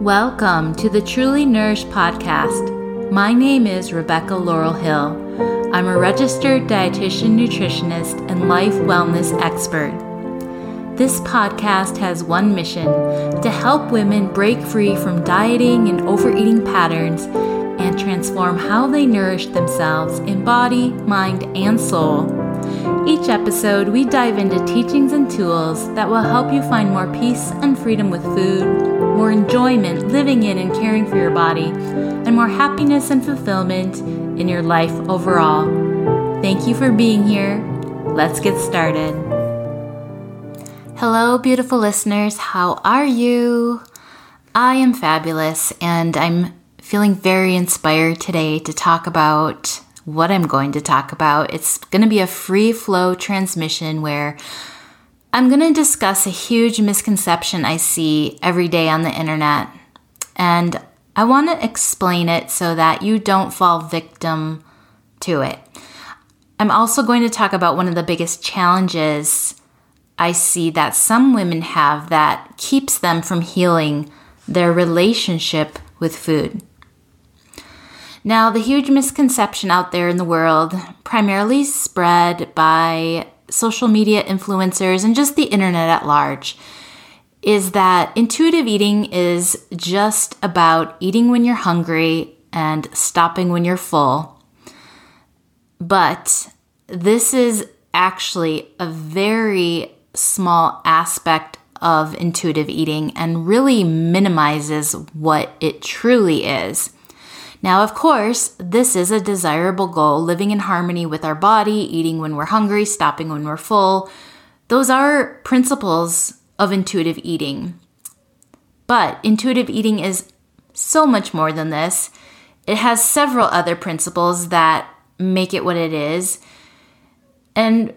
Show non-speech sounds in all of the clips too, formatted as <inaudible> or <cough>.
Welcome to the Truly Nourished podcast. My name is Rebecca Laurel Hill. I'm a registered dietitian, nutritionist, and life wellness expert. This podcast has one mission to help women break free from dieting and overeating patterns and transform how they nourish themselves in body, mind, and soul. Each episode, we dive into teachings and tools that will help you find more peace and freedom with food more enjoyment living in and caring for your body, and more happiness and fulfillment in your life overall. Thank you for being here. Let's get started. Hello, beautiful listeners. How are you? I am fabulous, and I'm feeling very inspired today to talk about what I'm going to talk about. It's going to be a free flow transmission where I'm going to discuss a huge misconception I see every day on the internet. And I want to explain it so that you don't fall victim to it. I'm also going to talk about one of the biggest challenges I see that some women have that keeps them from healing their relationship with food. Now, the huge misconception out there in the world, primarily spread by social media influencers, and just the internet at large is that intuitive eating is just about eating when you're hungry and stopping when you're full. But this is actually a very small aspect of intuitive eating and really minimizes what it truly is. Now, of course, this is a desirable goal living in harmony with our body, eating when we're hungry, stopping when we're full. Those are principles of intuitive eating. But intuitive eating is so much more than this. It has several other principles that make it what it is. And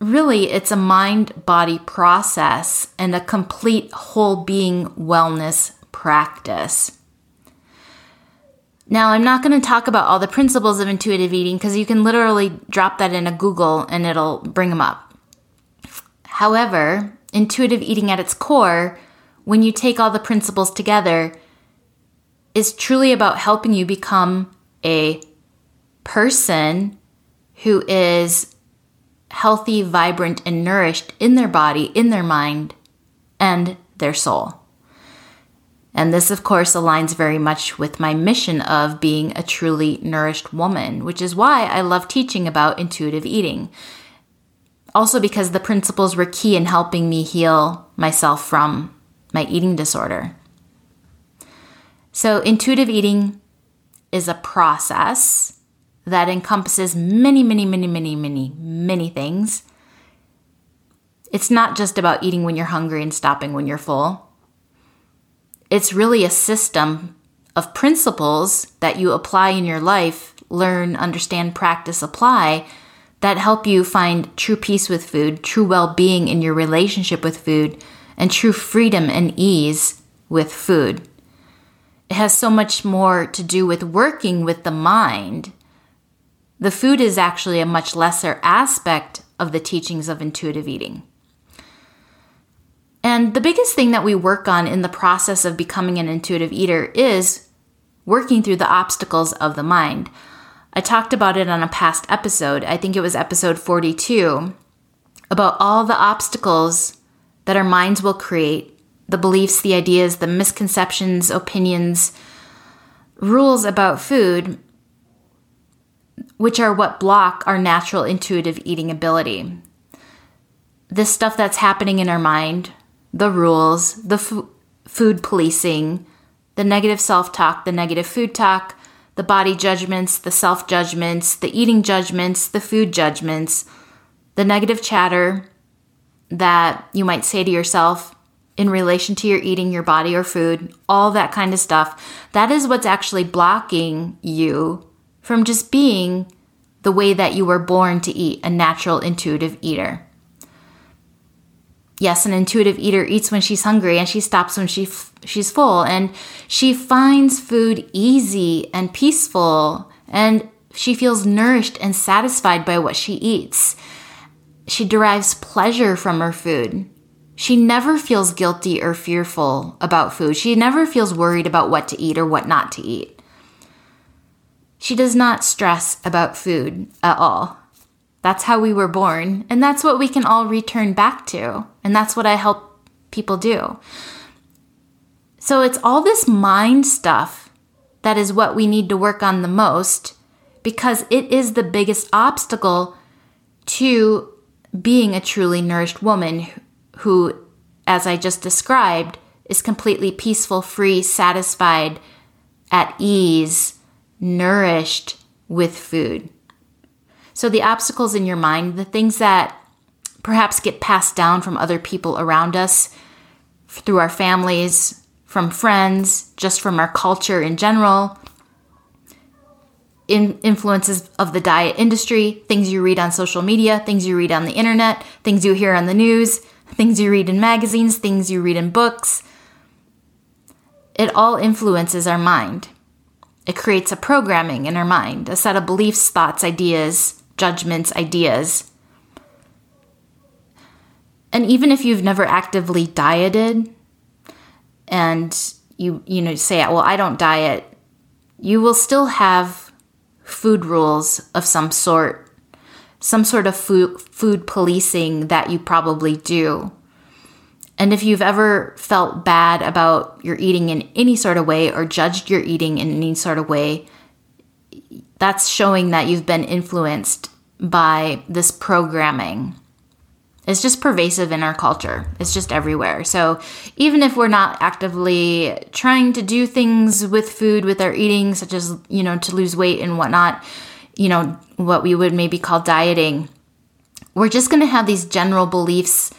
really, it's a mind body process and a complete whole being wellness practice. Now, I'm not going to talk about all the principles of intuitive eating because you can literally drop that in a Google and it'll bring them up. However, intuitive eating at its core, when you take all the principles together, is truly about helping you become a person who is healthy, vibrant, and nourished in their body, in their mind, and their soul. And this, of course, aligns very much with my mission of being a truly nourished woman, which is why I love teaching about intuitive eating. Also, because the principles were key in helping me heal myself from my eating disorder. So, intuitive eating is a process that encompasses many, many, many, many, many, many things. It's not just about eating when you're hungry and stopping when you're full it's really a system of principles that you apply in your life, learn, understand, practice, apply that help you find true peace with food, true well being in your relationship with food, and true freedom and ease with food. It has so much more to do with working with the mind. The food is actually a much lesser aspect of the teachings of intuitive eating. And the biggest thing that we work on in the process of becoming an intuitive eater is working through the obstacles of the mind. I talked about it on a past episode, I think it was episode 42, about all the obstacles that our minds will create the beliefs, the ideas, the misconceptions, opinions, rules about food, which are what block our natural intuitive eating ability. This stuff that's happening in our mind the rules, the f- food policing, the negative self talk, the negative food talk, the body judgments, the self judgments, the eating judgments, the food judgments, the negative chatter that you might say to yourself in relation to your eating, your body, or food, all that kind of stuff. That is what's actually blocking you from just being the way that you were born to eat, a natural intuitive eater. Yes, an intuitive eater eats when she's hungry and she stops when she f- she's full and she finds food easy and peaceful and she feels nourished and satisfied by what she eats. She derives pleasure from her food. She never feels guilty or fearful about food. She never feels worried about what to eat or what not to eat. She does not stress about food at all. That's how we were born, and that's what we can all return back to. And that's what I help people do. So it's all this mind stuff that is what we need to work on the most because it is the biggest obstacle to being a truly nourished woman who, as I just described, is completely peaceful, free, satisfied, at ease, nourished with food. So, the obstacles in your mind, the things that perhaps get passed down from other people around us, through our families, from friends, just from our culture in general, in influences of the diet industry, things you read on social media, things you read on the internet, things you hear on the news, things you read in magazines, things you read in books. It all influences our mind. It creates a programming in our mind, a set of beliefs, thoughts, ideas, judgments, ideas. And even if you've never actively dieted and you you know say, "Well, I don't diet," you will still have food rules of some sort, some sort of food food policing that you probably do. And if you've ever felt bad about your eating in any sort of way or judged your eating in any sort of way, that's showing that you've been influenced by this programming. It's just pervasive in our culture. It's just everywhere. So even if we're not actively trying to do things with food, with our eating, such as, you know, to lose weight and whatnot, you know, what we would maybe call dieting, we're just going to have these general beliefs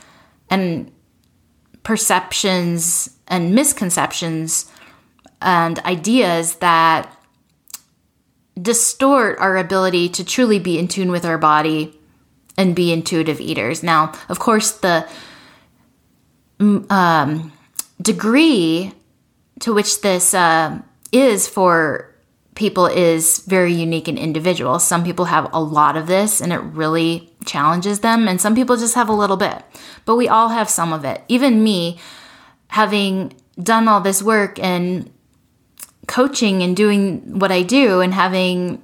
and perceptions and misconceptions and ideas that distort our ability to truly be in tune with our body and be intuitive eaters. Now, of course, the um, degree to which this uh, is for people is very unique and individual. Some people have a lot of this and it really challenges them, and some people just have a little bit but we all have some of it. Even me, having done all this work and coaching and doing what I do and having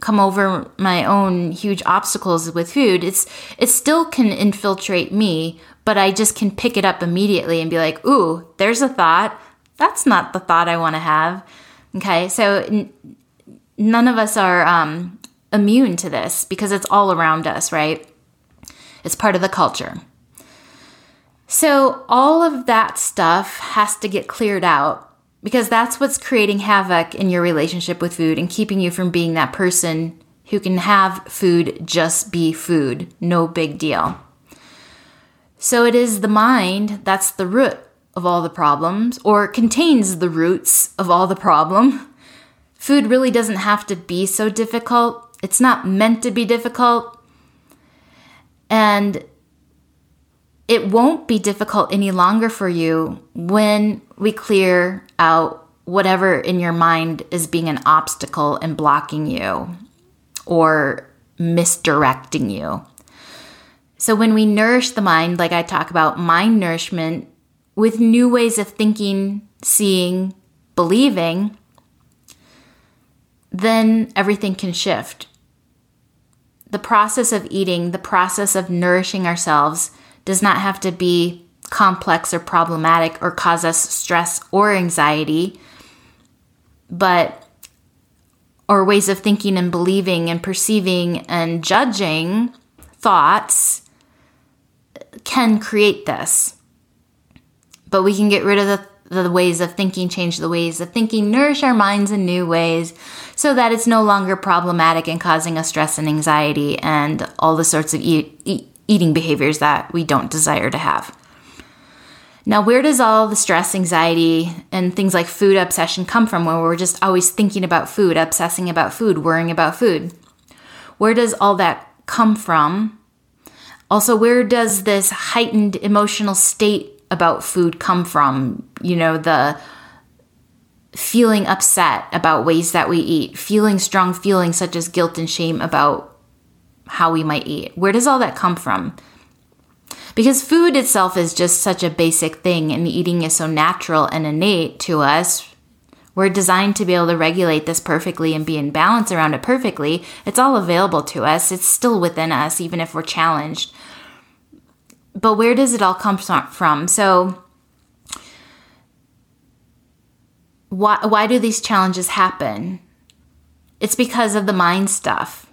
come over my own huge obstacles with food, it's it still can infiltrate me, but I just can pick it up immediately and be like, "Ooh, there's a thought. That's not the thought I want to have." Okay, so n- none of us are um, immune to this because it's all around us, right? It's part of the culture. So, all of that stuff has to get cleared out because that's what's creating havoc in your relationship with food and keeping you from being that person who can have food just be food, no big deal. So, it is the mind that's the root of all the problems or contains the roots of all the problem. Food really doesn't have to be so difficult. It's not meant to be difficult. And it won't be difficult any longer for you when we clear out whatever in your mind is being an obstacle and blocking you or misdirecting you. So, when we nourish the mind, like I talk about mind nourishment with new ways of thinking, seeing, believing, then everything can shift. The process of eating, the process of nourishing ourselves does not have to be complex or problematic or cause us stress or anxiety, but or ways of thinking and believing and perceiving and judging thoughts can create this. But we can get rid of the the ways of thinking, change the ways of thinking, nourish our minds in new ways so that it's no longer problematic and causing us stress and anxiety and all the sorts of e- e- eating behaviors that we don't desire to have. Now, where does all the stress, anxiety, and things like food obsession come from when we're just always thinking about food, obsessing about food, worrying about food? Where does all that come from? Also, where does this heightened emotional state about food come from? You know, the feeling upset about ways that we eat, feeling strong feelings such as guilt and shame about how we might eat. Where does all that come from? Because food itself is just such a basic thing, and eating is so natural and innate to us. We're designed to be able to regulate this perfectly and be in balance around it perfectly. It's all available to us, it's still within us, even if we're challenged. But where does it all come from? So, why, why do these challenges happen? It's because of the mind stuff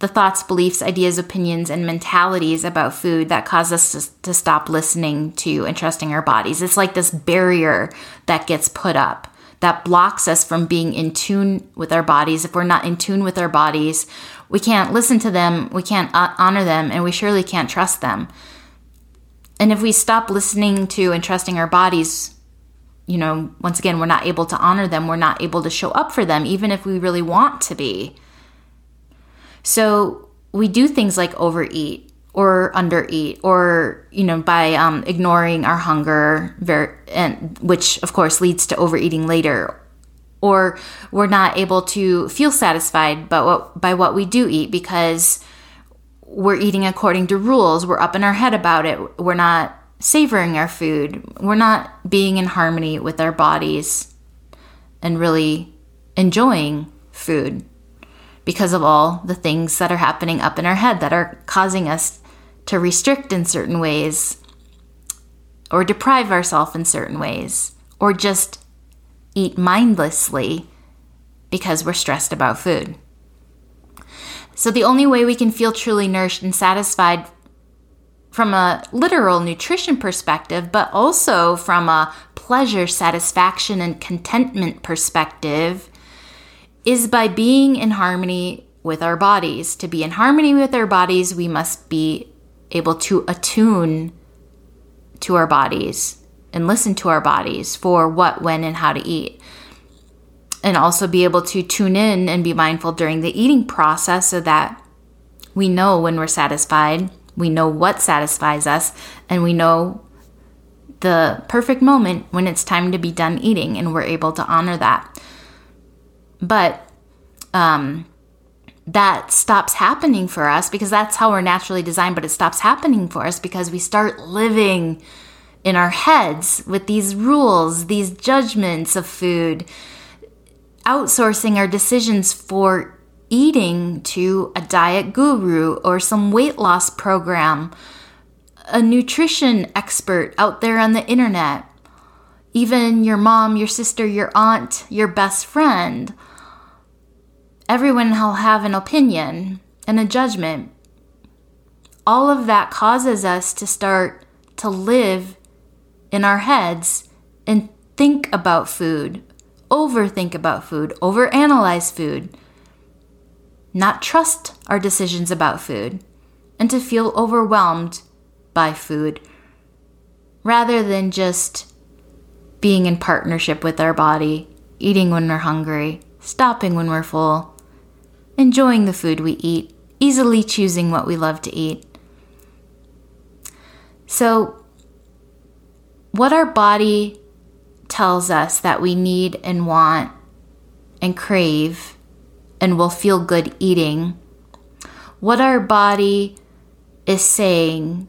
the thoughts, beliefs, ideas, opinions, and mentalities about food that cause us to, to, stop listening to and trusting our bodies. It's like this barrier that gets put up that blocks us from being in tune with our bodies. If we're not in tune with our bodies, we can't listen to them, we can't uh, honor them, and we surely can't trust them. And if we stop listening to and trusting our bodies, you know, once again, we're not able to honor them, we're not able to show up for them, even if we really want to be. So we do things like overeat or undereat or you know by um, ignoring our hunger and which of course leads to overeating later. Or we're not able to feel satisfied by what, by what we do eat because we're eating according to rules. We're up in our head about it. We're not savoring our food. We're not being in harmony with our bodies and really enjoying food because of all the things that are happening up in our head that are causing us to restrict in certain ways or deprive ourselves in certain ways or just eat mindlessly because we're stressed about food. So, the only way we can feel truly nourished and satisfied from a literal nutrition perspective, but also from a pleasure, satisfaction, and contentment perspective, is by being in harmony with our bodies. To be in harmony with our bodies, we must be able to attune to our bodies and listen to our bodies for what, when, and how to eat. And also be able to tune in and be mindful during the eating process so that we know when we're satisfied, we know what satisfies us, and we know the perfect moment when it's time to be done eating, and we're able to honor that. But um, that stops happening for us because that's how we're naturally designed, but it stops happening for us because we start living in our heads with these rules, these judgments of food, outsourcing our decisions for eating to a diet guru or some weight loss program, a nutrition expert out there on the internet, even your mom, your sister, your aunt, your best friend everyone will have an opinion and a judgment. All of that causes us to start to live in our heads and think about food, overthink about food, overanalyze food, not trust our decisions about food, and to feel overwhelmed by food rather than just being in partnership with our body, eating when we're hungry, stopping when we're full, enjoying the food we eat, easily choosing what we love to eat. So, what our body tells us that we need and want and crave and will feel good eating, what our body is saying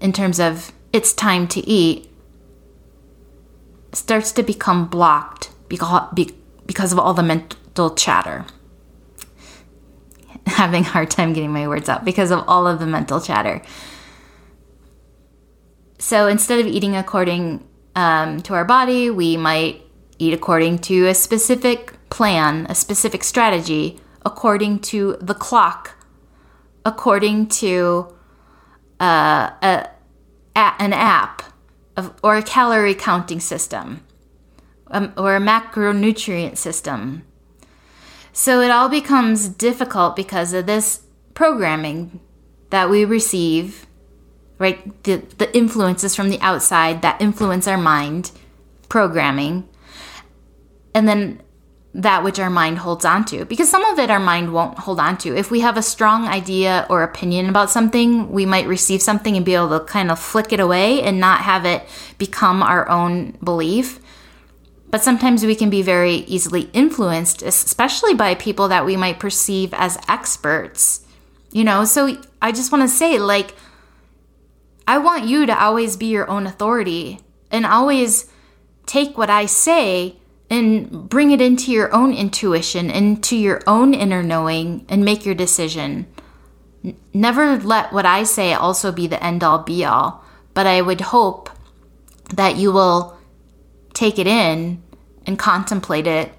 in terms of it's time to eat starts to become blocked because of all the mental chatter <laughs> having a hard time getting my words out because of all of the mental chatter. So instead of eating according um, to our body, we might eat according to a specific plan, a specific strategy, according to the clock, according to uh, a, a, an app of, or a calorie counting system um, or a macronutrient system so it all becomes difficult because of this programming that we receive, right? The, the influences from the outside that influence our mind, programming, and then that which our mind holds on to. Because some of it our mind won't hold on to. If we have a strong idea or opinion about something, we might receive something and be able to kind of flick it away and not have it become our own belief. But sometimes we can be very easily influenced, especially by people that we might perceive as experts. You know, so I just want to say, like, I want you to always be your own authority and always take what I say and bring it into your own intuition, into your own inner knowing, and make your decision. Never let what I say also be the end all be all, but I would hope that you will take it in and contemplate it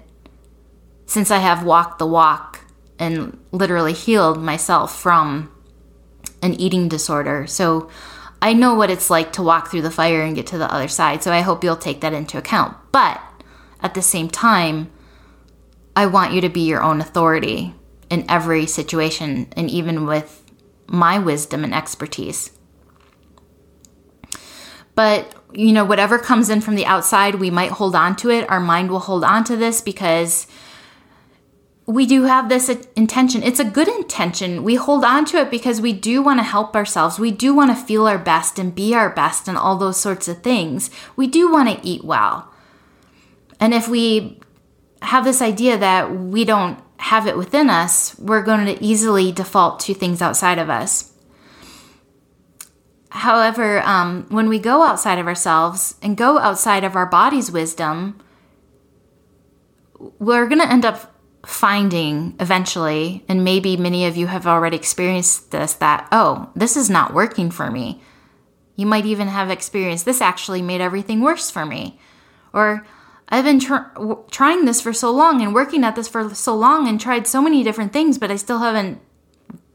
since I have walked the walk and literally healed myself from an eating disorder. So I know what it's like to walk through the fire and get to the other side. So I hope you'll take that into account. But at the same time, I want you to be your own authority in every situation and even with my wisdom and expertise. But, you know, whatever comes in from the outside, we might hold on to it. Our mind will hold on to this because we do have this intention. It's a good intention. We hold on to it because we do want to help ourselves. We do want to feel our best and be our best and all those sorts of things. We do want to eat well. And if we have this idea that we don't have it within us, we're going to easily default to things outside of us. However, um, when we go outside of ourselves and go outside of our body's wisdom, we're going to end up finding eventually, and maybe many of you have already experienced this, that, oh, this is not working for me. You might even have experienced this actually made everything worse for me. Or I've been tr- trying this for so long and working at this for so long and tried so many different things, but I still haven't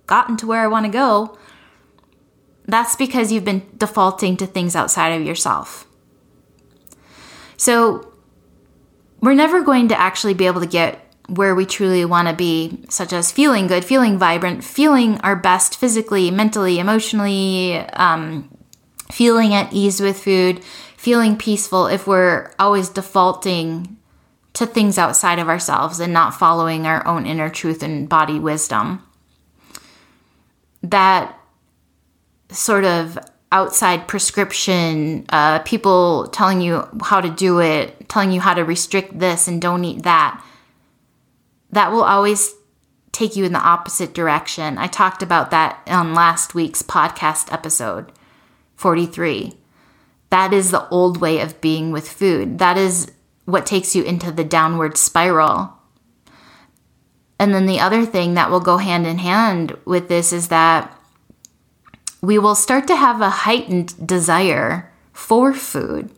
gotten to where I want to go. That's because you've been defaulting to things outside of yourself. So, we're never going to actually be able to get where we truly want to be, such as feeling good, feeling vibrant, feeling our best physically, mentally, emotionally, um, feeling at ease with food, feeling peaceful if we're always defaulting to things outside of ourselves and not following our own inner truth and body wisdom. That sort of outside prescription, uh, people telling you how to do it, telling you how to restrict this and don't eat that that will always take you in the opposite direction. I talked about that on last week's podcast episode 43. That is the old way of being with food. That is what takes you into the downward spiral. And then the other thing that will go hand in hand with this is that we will start to have a heightened desire for food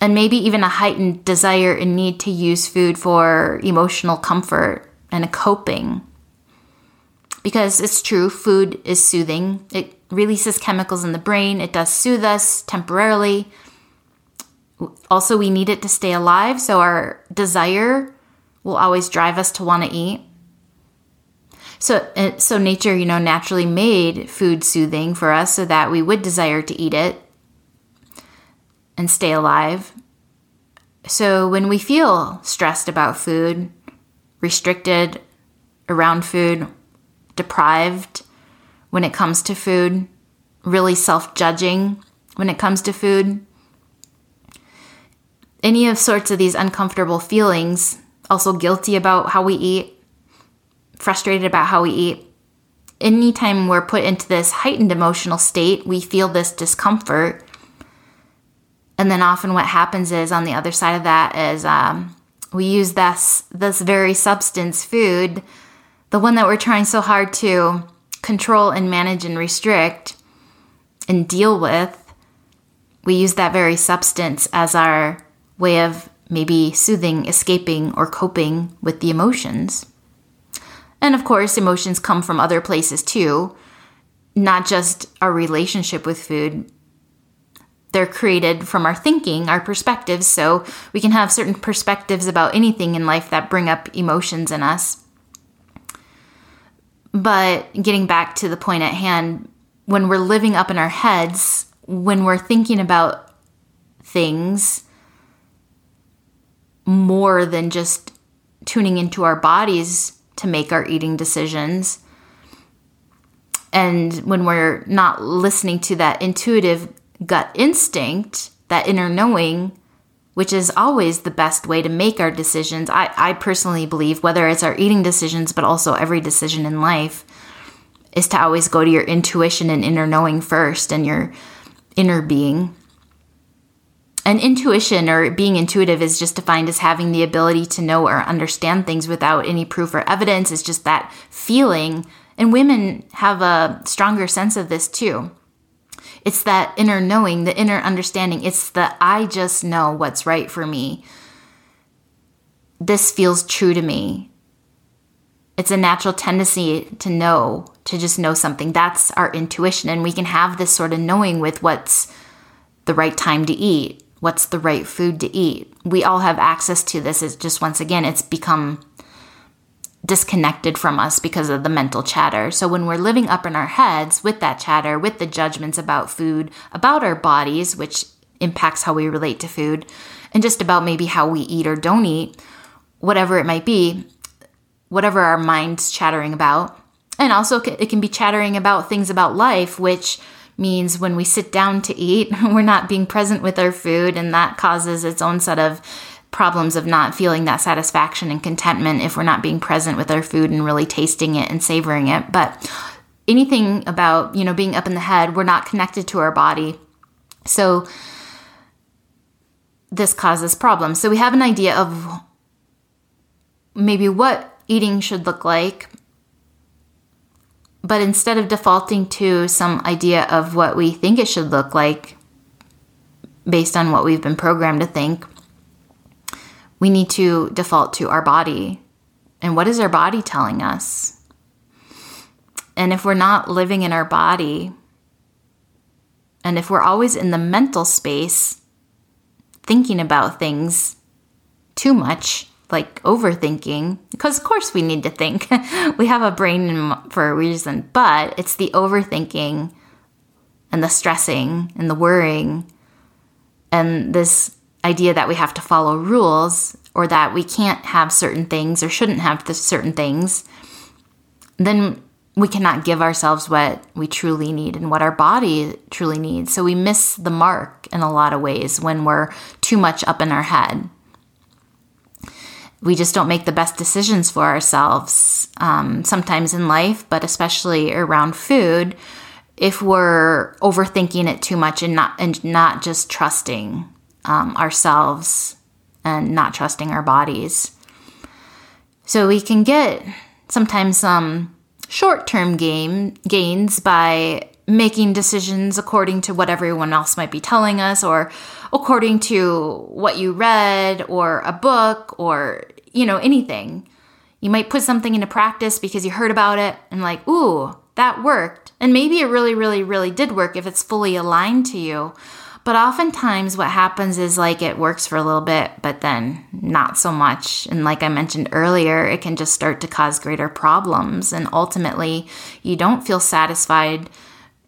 and maybe even a heightened desire and need to use food for emotional comfort and a coping. Because it's true, food is soothing. It releases chemicals in the brain, it does soothe us temporarily. Also, we need it to stay alive, so our desire will always drive us to want to eat. So, so nature, you know, naturally made food soothing for us so that we would desire to eat it and stay alive. So when we feel stressed about food, restricted around food, deprived when it comes to food, really self judging when it comes to food, any of sorts of these uncomfortable feelings, also guilty about how we eat, frustrated about how we eat. Anytime we're put into this heightened emotional state, we feel this discomfort and then often what happens is on the other side of that is um, we use this this very substance food, the one that we're trying so hard to control and manage and restrict and deal with. We use that very substance as our way of maybe soothing, escaping, or coping with the emotions. And of course, emotions come from other places too, not just our relationship with food, they're created from our thinking, our perspectives. So we can have certain perspectives about anything in life that bring up emotions in us. But getting back to the point at hand, when we're living up in our heads, when we're thinking about things more than just tuning into our bodies to make our eating decisions, and when we're not listening to that intuitive gut instinct, that inner knowing, which is always the best way to make our decisions. I, I personally believe, whether it's our eating decisions, but also every decision in life, is to always go to your intuition and inner knowing first and your inner being. And intuition or being intuitive is just defined as having the ability to know or understand things without any proof or evidence. It's just that feeling. And women have a stronger sense of this too. It's that inner knowing, the inner understanding. It's the I just know what's right for me. This feels true to me. It's a natural tendency to know, to just know something. That's our intuition. And we can have this sort of knowing with what's the right time to eat, what's the right food to eat. We all have access to this. It's just once again, it's become disconnected from us because of the mental chatter. So when we're living up in our heads with that chatter, with the judgments about food, about our bodies, which impacts how we relate to food, and just about maybe how we eat or don't eat, whatever it might be, whatever our mind's chattering about. And also, it can be chattering about things about life, which means when we sit down to eat, <laughs> we're not being present with our food, and that causes its own set of problems of not feeling that satisfaction and contentment if we're not being present with our food and really tasting it and savoring it. But anything about, you know, being up in the head, we're not connected to our body. So this causes problems. So we have an idea of maybe what eating should look like, but instead of defaulting to some idea of what we think it should look like based on what we've been programmed to think, we need to default to our body. And what is our body telling us? And if we're not living in our body, and if we're always in the mental space, thinking about things too much, like overthinking because of course we need to think. <laughs> We have a brain for a reason but it's the overthinking and the stressing and the worrying and this idea that we have to follow rules or that we can't have certain things or shouldn't have certain things then we cannot give ourselves what we truly need and what our body truly needs. So we miss the mark in a lot of ways when we're too much up in our head we just don't make the best decisions for ourselves um, sometimes in life, but especially around food, if we're overthinking it too much and not and not just trusting um, ourselves and not trusting our bodies. So we can get sometimes some short-term game gains by making decisions according to what everyone else might be telling us or according to what you read or a book or, you know, anything. You might put something into practice because you heard about it and, like, ooh, that worked. And maybe it really, really, really did work if it's fully aligned to you. But oftentimes, what happens is like it works for a little bit, but then not so much. And like I mentioned earlier, it can just start to cause greater problems. And ultimately, you don't feel satisfied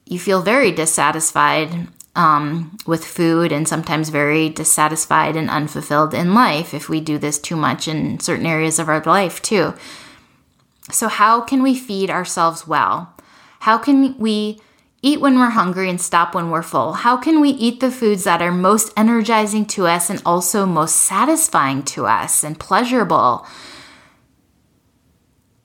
you feel very dissatisfied um, with food and sometimes very dissatisfied and unfulfilled in life if we do this too much in certain areas of our life, too. So, how can we feed ourselves well? How can we eat when we're hungry and stop when we're full? How can we eat the foods that are most energizing to us and also most satisfying to us and pleasurable?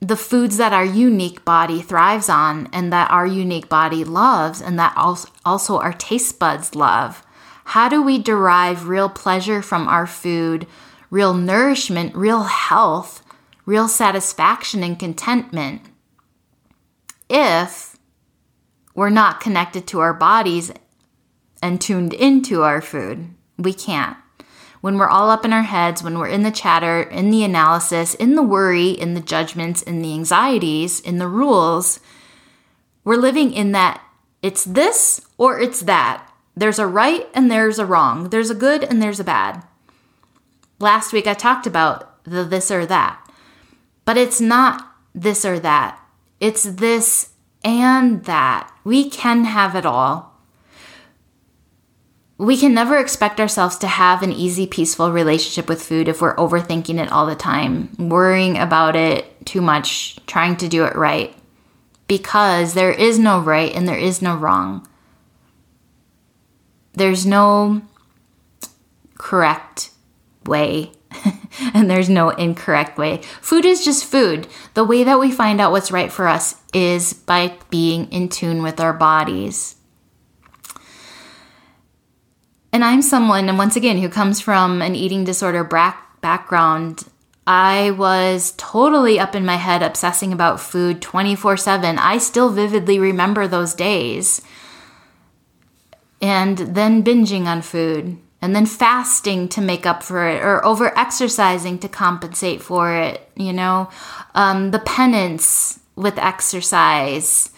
The foods that our unique body thrives on and that our unique body loves and that also our taste buds love. How do we derive real pleasure from our food, real nourishment, real health, real satisfaction and contentment if we're not connected to our bodies and tuned into our food? We can't when we're all up in our heads, when we're in the chatter, in the analysis, in the worry, in the judgments, in the anxieties, in the rules, we're living in that it's this or it's that. There's a right and there's a wrong. There's a good and there's a bad. Last week I talked about the this or that, but it's not this or that. It's this and that. We can have it all we can never expect ourselves to have an easy, peaceful relationship with food if we're overthinking it all the time, worrying about it too much, trying to do it right. Because there is no right and there is no wrong. There's no correct way. <laughs> and there's no incorrect way. Food is just food. The way that we find out what's right for us is by being in tune with our bodies. And I'm someone, and once again, who comes from an eating disorder background. I was totally up in my head obsessing about food 24 7. I still vividly remember those days. And then binging on food, and then fasting to make up for it, or over exercising to compensate for it, you know, um, the penance with exercise,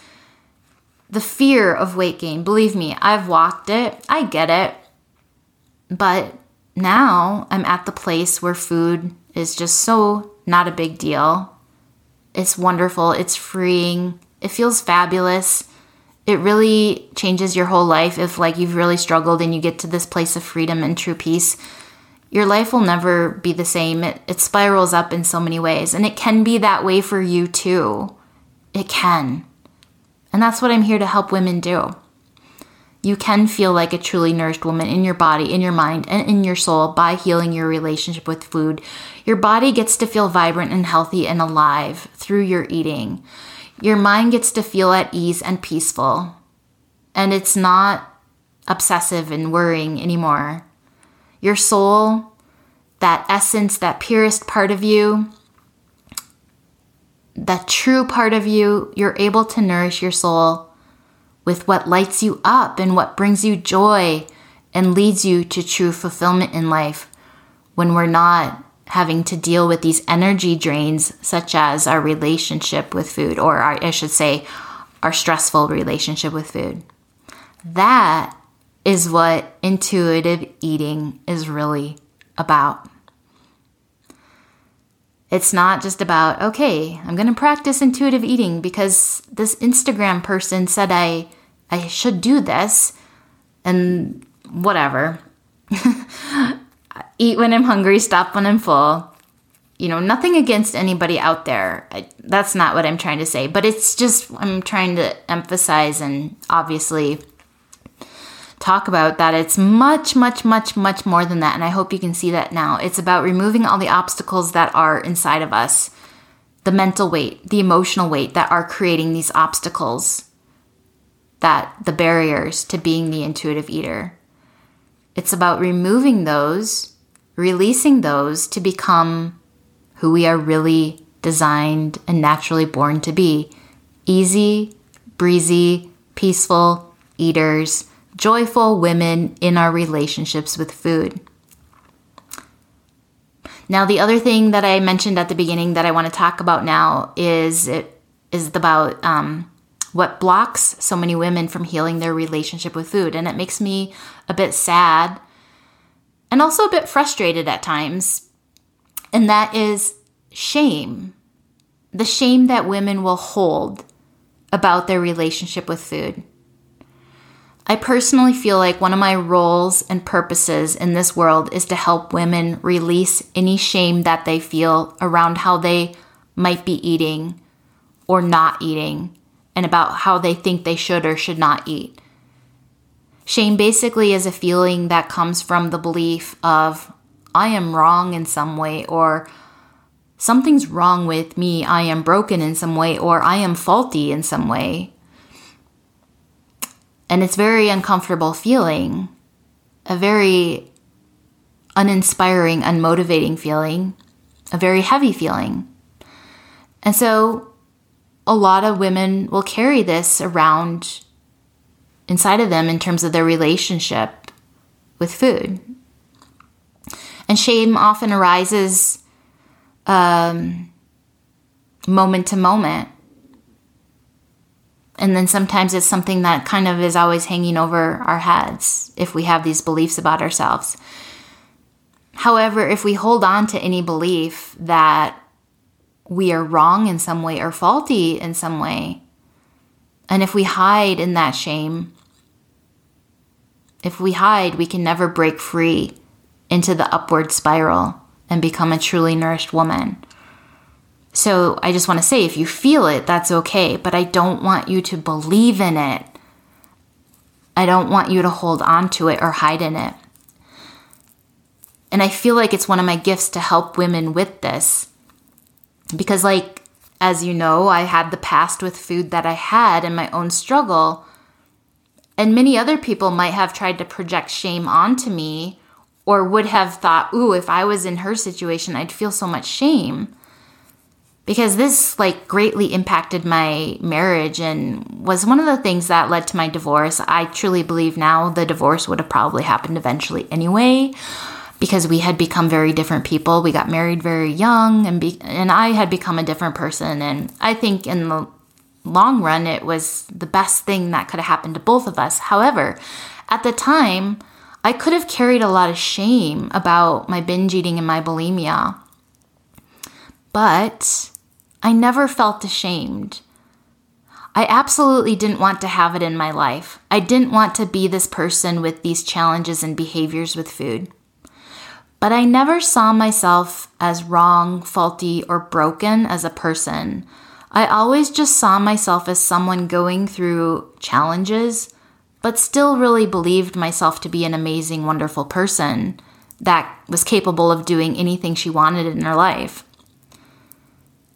the fear of weight gain. Believe me, I've walked it, I get it. But now I'm at the place where food is just so not a big deal. It's wonderful, it's freeing, it feels fabulous. It really changes your whole life if like you've really struggled and you get to this place of freedom and true peace. Your life will never be the same. It, it spirals up in so many ways, and it can be that way for you too. It can. And that's what I'm here to help women do you can feel like a truly nourished woman in your body, in your mind, and in your soul by healing your relationship with food. Your body gets to feel vibrant and healthy and alive through your eating. Your mind gets to feel at ease and peaceful. And it's not obsessive and worrying anymore. Your soul, that essence, that purest part of you, that true part of you, you're able to nourish your soul with what lights you up and what brings you joy and leads you to true fulfillment in life when we're not having to deal with these energy drains, such as our relationship with food, or our, I should say, our stressful relationship with food. That is what intuitive eating is really about. It's not just about, okay, I'm going to practice intuitive eating because this Instagram person said I I should do this and whatever. <laughs> Eat when I'm hungry, stop when I'm full. You know, nothing against anybody out there. I, that's not what I'm trying to say, but it's just I'm trying to emphasize and obviously talk about that it's much, much, much, much more than that. And I hope you can see that now. It's about removing all the obstacles that are inside of us the mental weight, the emotional weight that are creating these obstacles that the barriers to being the intuitive eater. It's about removing those, releasing those to become who we are really designed and naturally born to be easy, breezy, peaceful eaters, joyful women in our relationships with food. Now, the other thing that I mentioned at the beginning that I want to talk about now is it is about um, what blocks so many women from healing their relationship with food. And it makes me a bit sad and also a bit frustrated at times. And that is shame. The shame that women will hold about their relationship with food. I personally feel like one of my roles and purposes in this world is to help women release any shame that they feel around how they might be eating or not eating and about how they think they should or should not eat. Shame basically is a feeling that comes from the belief of, I am wrong in some way, or something's wrong with me, I am broken in some way, or I am faulty in some way. And it's very uncomfortable feeling, a very uninspiring, unmotivating feeling, a very heavy feeling. And so a lot of women will carry this around inside of them in terms of their relationship with food. And shame often arises um, moment to moment. And then sometimes it's something that kind of is always hanging over our heads if we have these beliefs about ourselves. However, if we hold on to any belief that we are wrong in some way or faulty in some way. And if we hide in that shame, if we hide, we can never break free into the upward spiral and become a truly nourished woman. So I just want to say if you feel it, that's okay, but I don't want you to believe in it. I don't want you to hold on to it or hide in it. And I feel like it's one of my gifts to help women with this. Because, like, as you know, I had the past with food that I had and my own struggle. And many other people might have tried to project shame onto me or would have thought, ooh, if I was in her situation, I'd feel so much shame. Because this like greatly impacted my marriage and was one of the things that led to my divorce. I truly believe now the divorce would have probably happened eventually anyway because we had become very different people. We got married very young, and be- and I had become a different person. And I think in the long run, it was the best thing that could have happened to both of us. However, at the time, I could have carried a lot of shame about my binge eating and my bulimia, but I never felt ashamed. I absolutely didn't want to have it in my life. I didn't want to be this person with these challenges and behaviors with food. But I never saw myself as wrong, faulty, or broken as a person. I always just saw myself as someone going through challenges, but still really believed myself to be an amazing, wonderful person that was capable of doing anything she wanted in her life,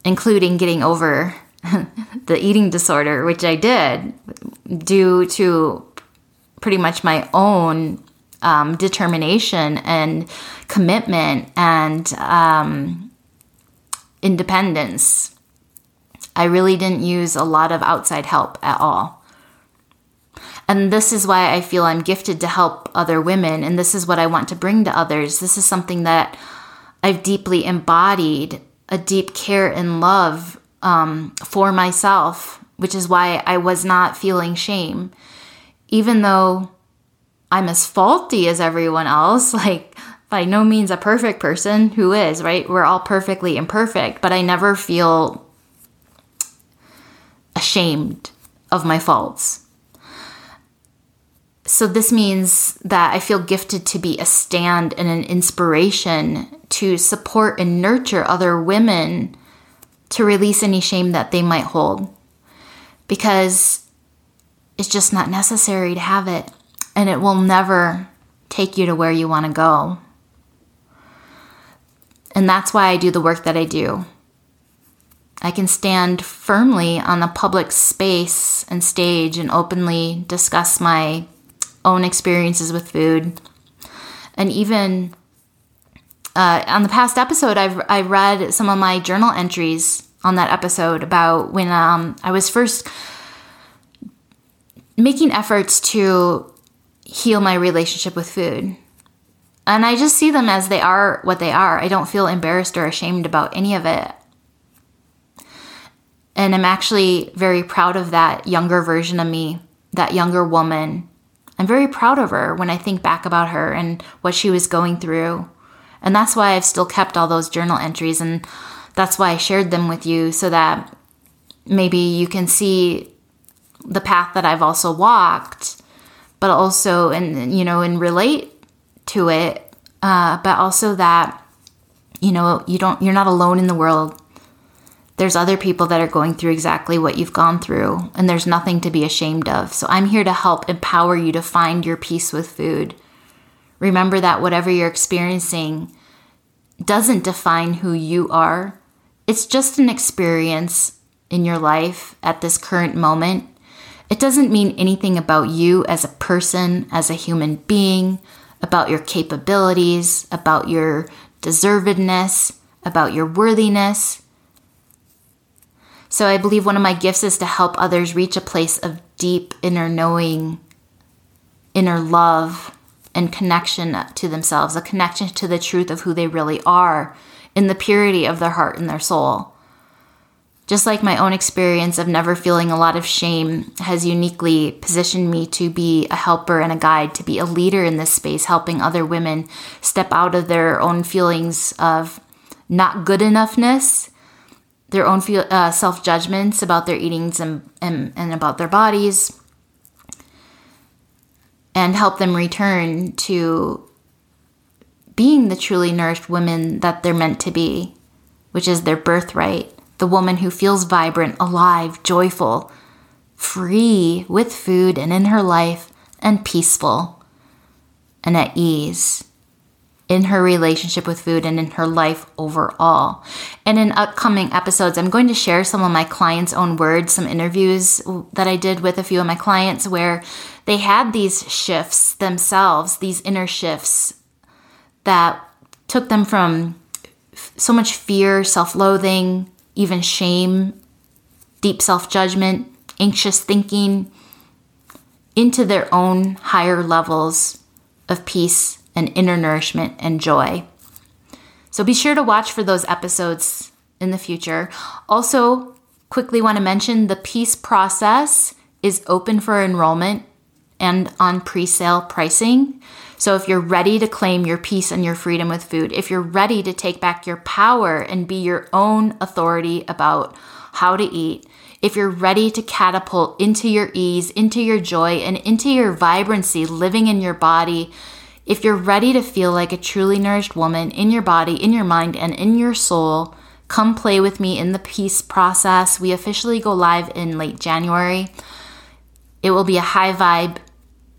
including getting over <laughs> the eating disorder, which I did due to pretty much my own um, determination and commitment and um, independence. I really didn't use a lot of outside help at all. And this is why I feel I'm gifted to help other women. And this is what I want to bring to others. This is something that I've deeply embodied a deep care and love um, for myself, which is why I was not feeling shame. Even though I'm as faulty as everyone else, <laughs> like by no means a perfect person who is, right? We're all perfectly imperfect, but I never feel ashamed of my faults. So, this means that I feel gifted to be a stand and an inspiration to support and nurture other women to release any shame that they might hold because it's just not necessary to have it and it will never take you to where you want to go. And that's why I do the work that I do. I can stand firmly on the public space and stage and openly discuss my own experiences with food. And even uh, on the past episode, I've I read some of my journal entries on that episode about when um, I was first making efforts to heal my relationship with food. And I just see them as they are what they are. I don't feel embarrassed or ashamed about any of it. And I'm actually very proud of that younger version of me, that younger woman. I'm very proud of her when I think back about her and what she was going through. And that's why I've still kept all those journal entries. And that's why I shared them with you so that maybe you can see the path that I've also walked but also and you know and relate to it uh, but also that you know you don't you're not alone in the world. There's other people that are going through exactly what you've gone through and there's nothing to be ashamed of. So i'm here to help empower you to find your peace with food. Remember that whatever you're experiencing doesn't define who you are. It's just an experience in your life at this current moment. It doesn't mean anything about you as a person, as a human being, about your capabilities, about your deservedness, about your worthiness. So I believe one of my gifts is to help others reach a place of deep inner knowing, inner love, and connection to themselves, a connection to the truth of who they really are in the purity of their heart and their soul. Just like my own experience of never feeling a lot of shame has uniquely positioned me to be a helper and a guide, to be a leader in this space, helping other women step out of their own feelings of not good enoughness, their own feel, uh, self judgments about their eatings and, and, and about their bodies, and help them return to being the truly nourished women that they're meant to be, which is their birthright the woman who feels vibrant, alive, joyful, free with food and in her life, and peaceful and at ease in her relationship with food and in her life overall. And in upcoming episodes, I'm going to share some of my clients' own words, some interviews that I did with a few of my clients where they had these shifts themselves, these inner shifts that took them from so much fear, self loathing, even shame, deep self judgment, anxious thinking, into their own higher levels of peace and inner nourishment and joy. So be sure to watch for those episodes in the future. Also, quickly want to mention the peace process is open for enrollment and on pre sale pricing. So, if you're ready to claim your peace and your freedom with food, if you're ready to take back your power and be your own authority about how to eat, if you're ready to catapult into your ease, into your joy, and into your vibrancy living in your body, if you're ready to feel like a truly nourished woman in your body, in your mind, and in your soul, come play with me in the peace process. We officially go live in late January. It will be a high vibe,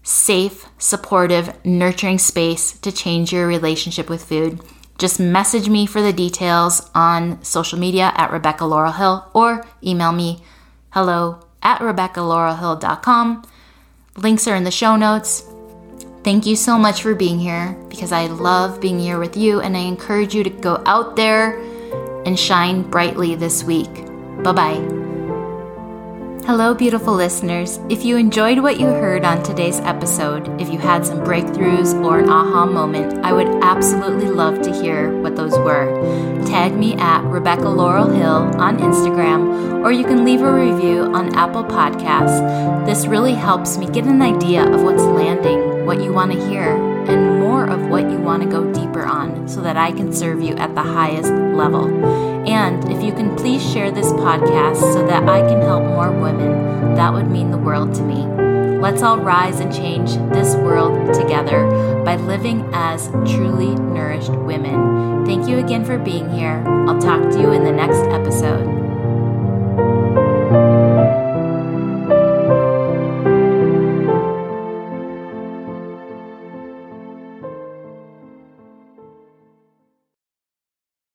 safe, supportive, nurturing space to change your relationship with food. Just message me for the details on social media at Rebecca Laurel Hill or email me hello at RebeccaLaurelHill.com. Links are in the show notes. Thank you so much for being here because I love being here with you and I encourage you to go out there and shine brightly this week. Bye bye. Hello, beautiful listeners. If you enjoyed what you heard on today's episode, if you had some breakthroughs or an aha moment, I would absolutely love to hear what those were. Tag me at Rebecca Laurel Hill on Instagram, or you can leave a review on Apple Podcasts. This really helps me get an idea of what's landing, what you want to hear, what you want to go deeper on so that I can serve you at the highest level. And if you can please share this podcast so that I can help more women, that would mean the world to me. Let's all rise and change this world together by living as truly nourished women. Thank you again for being here. I'll talk to you in the next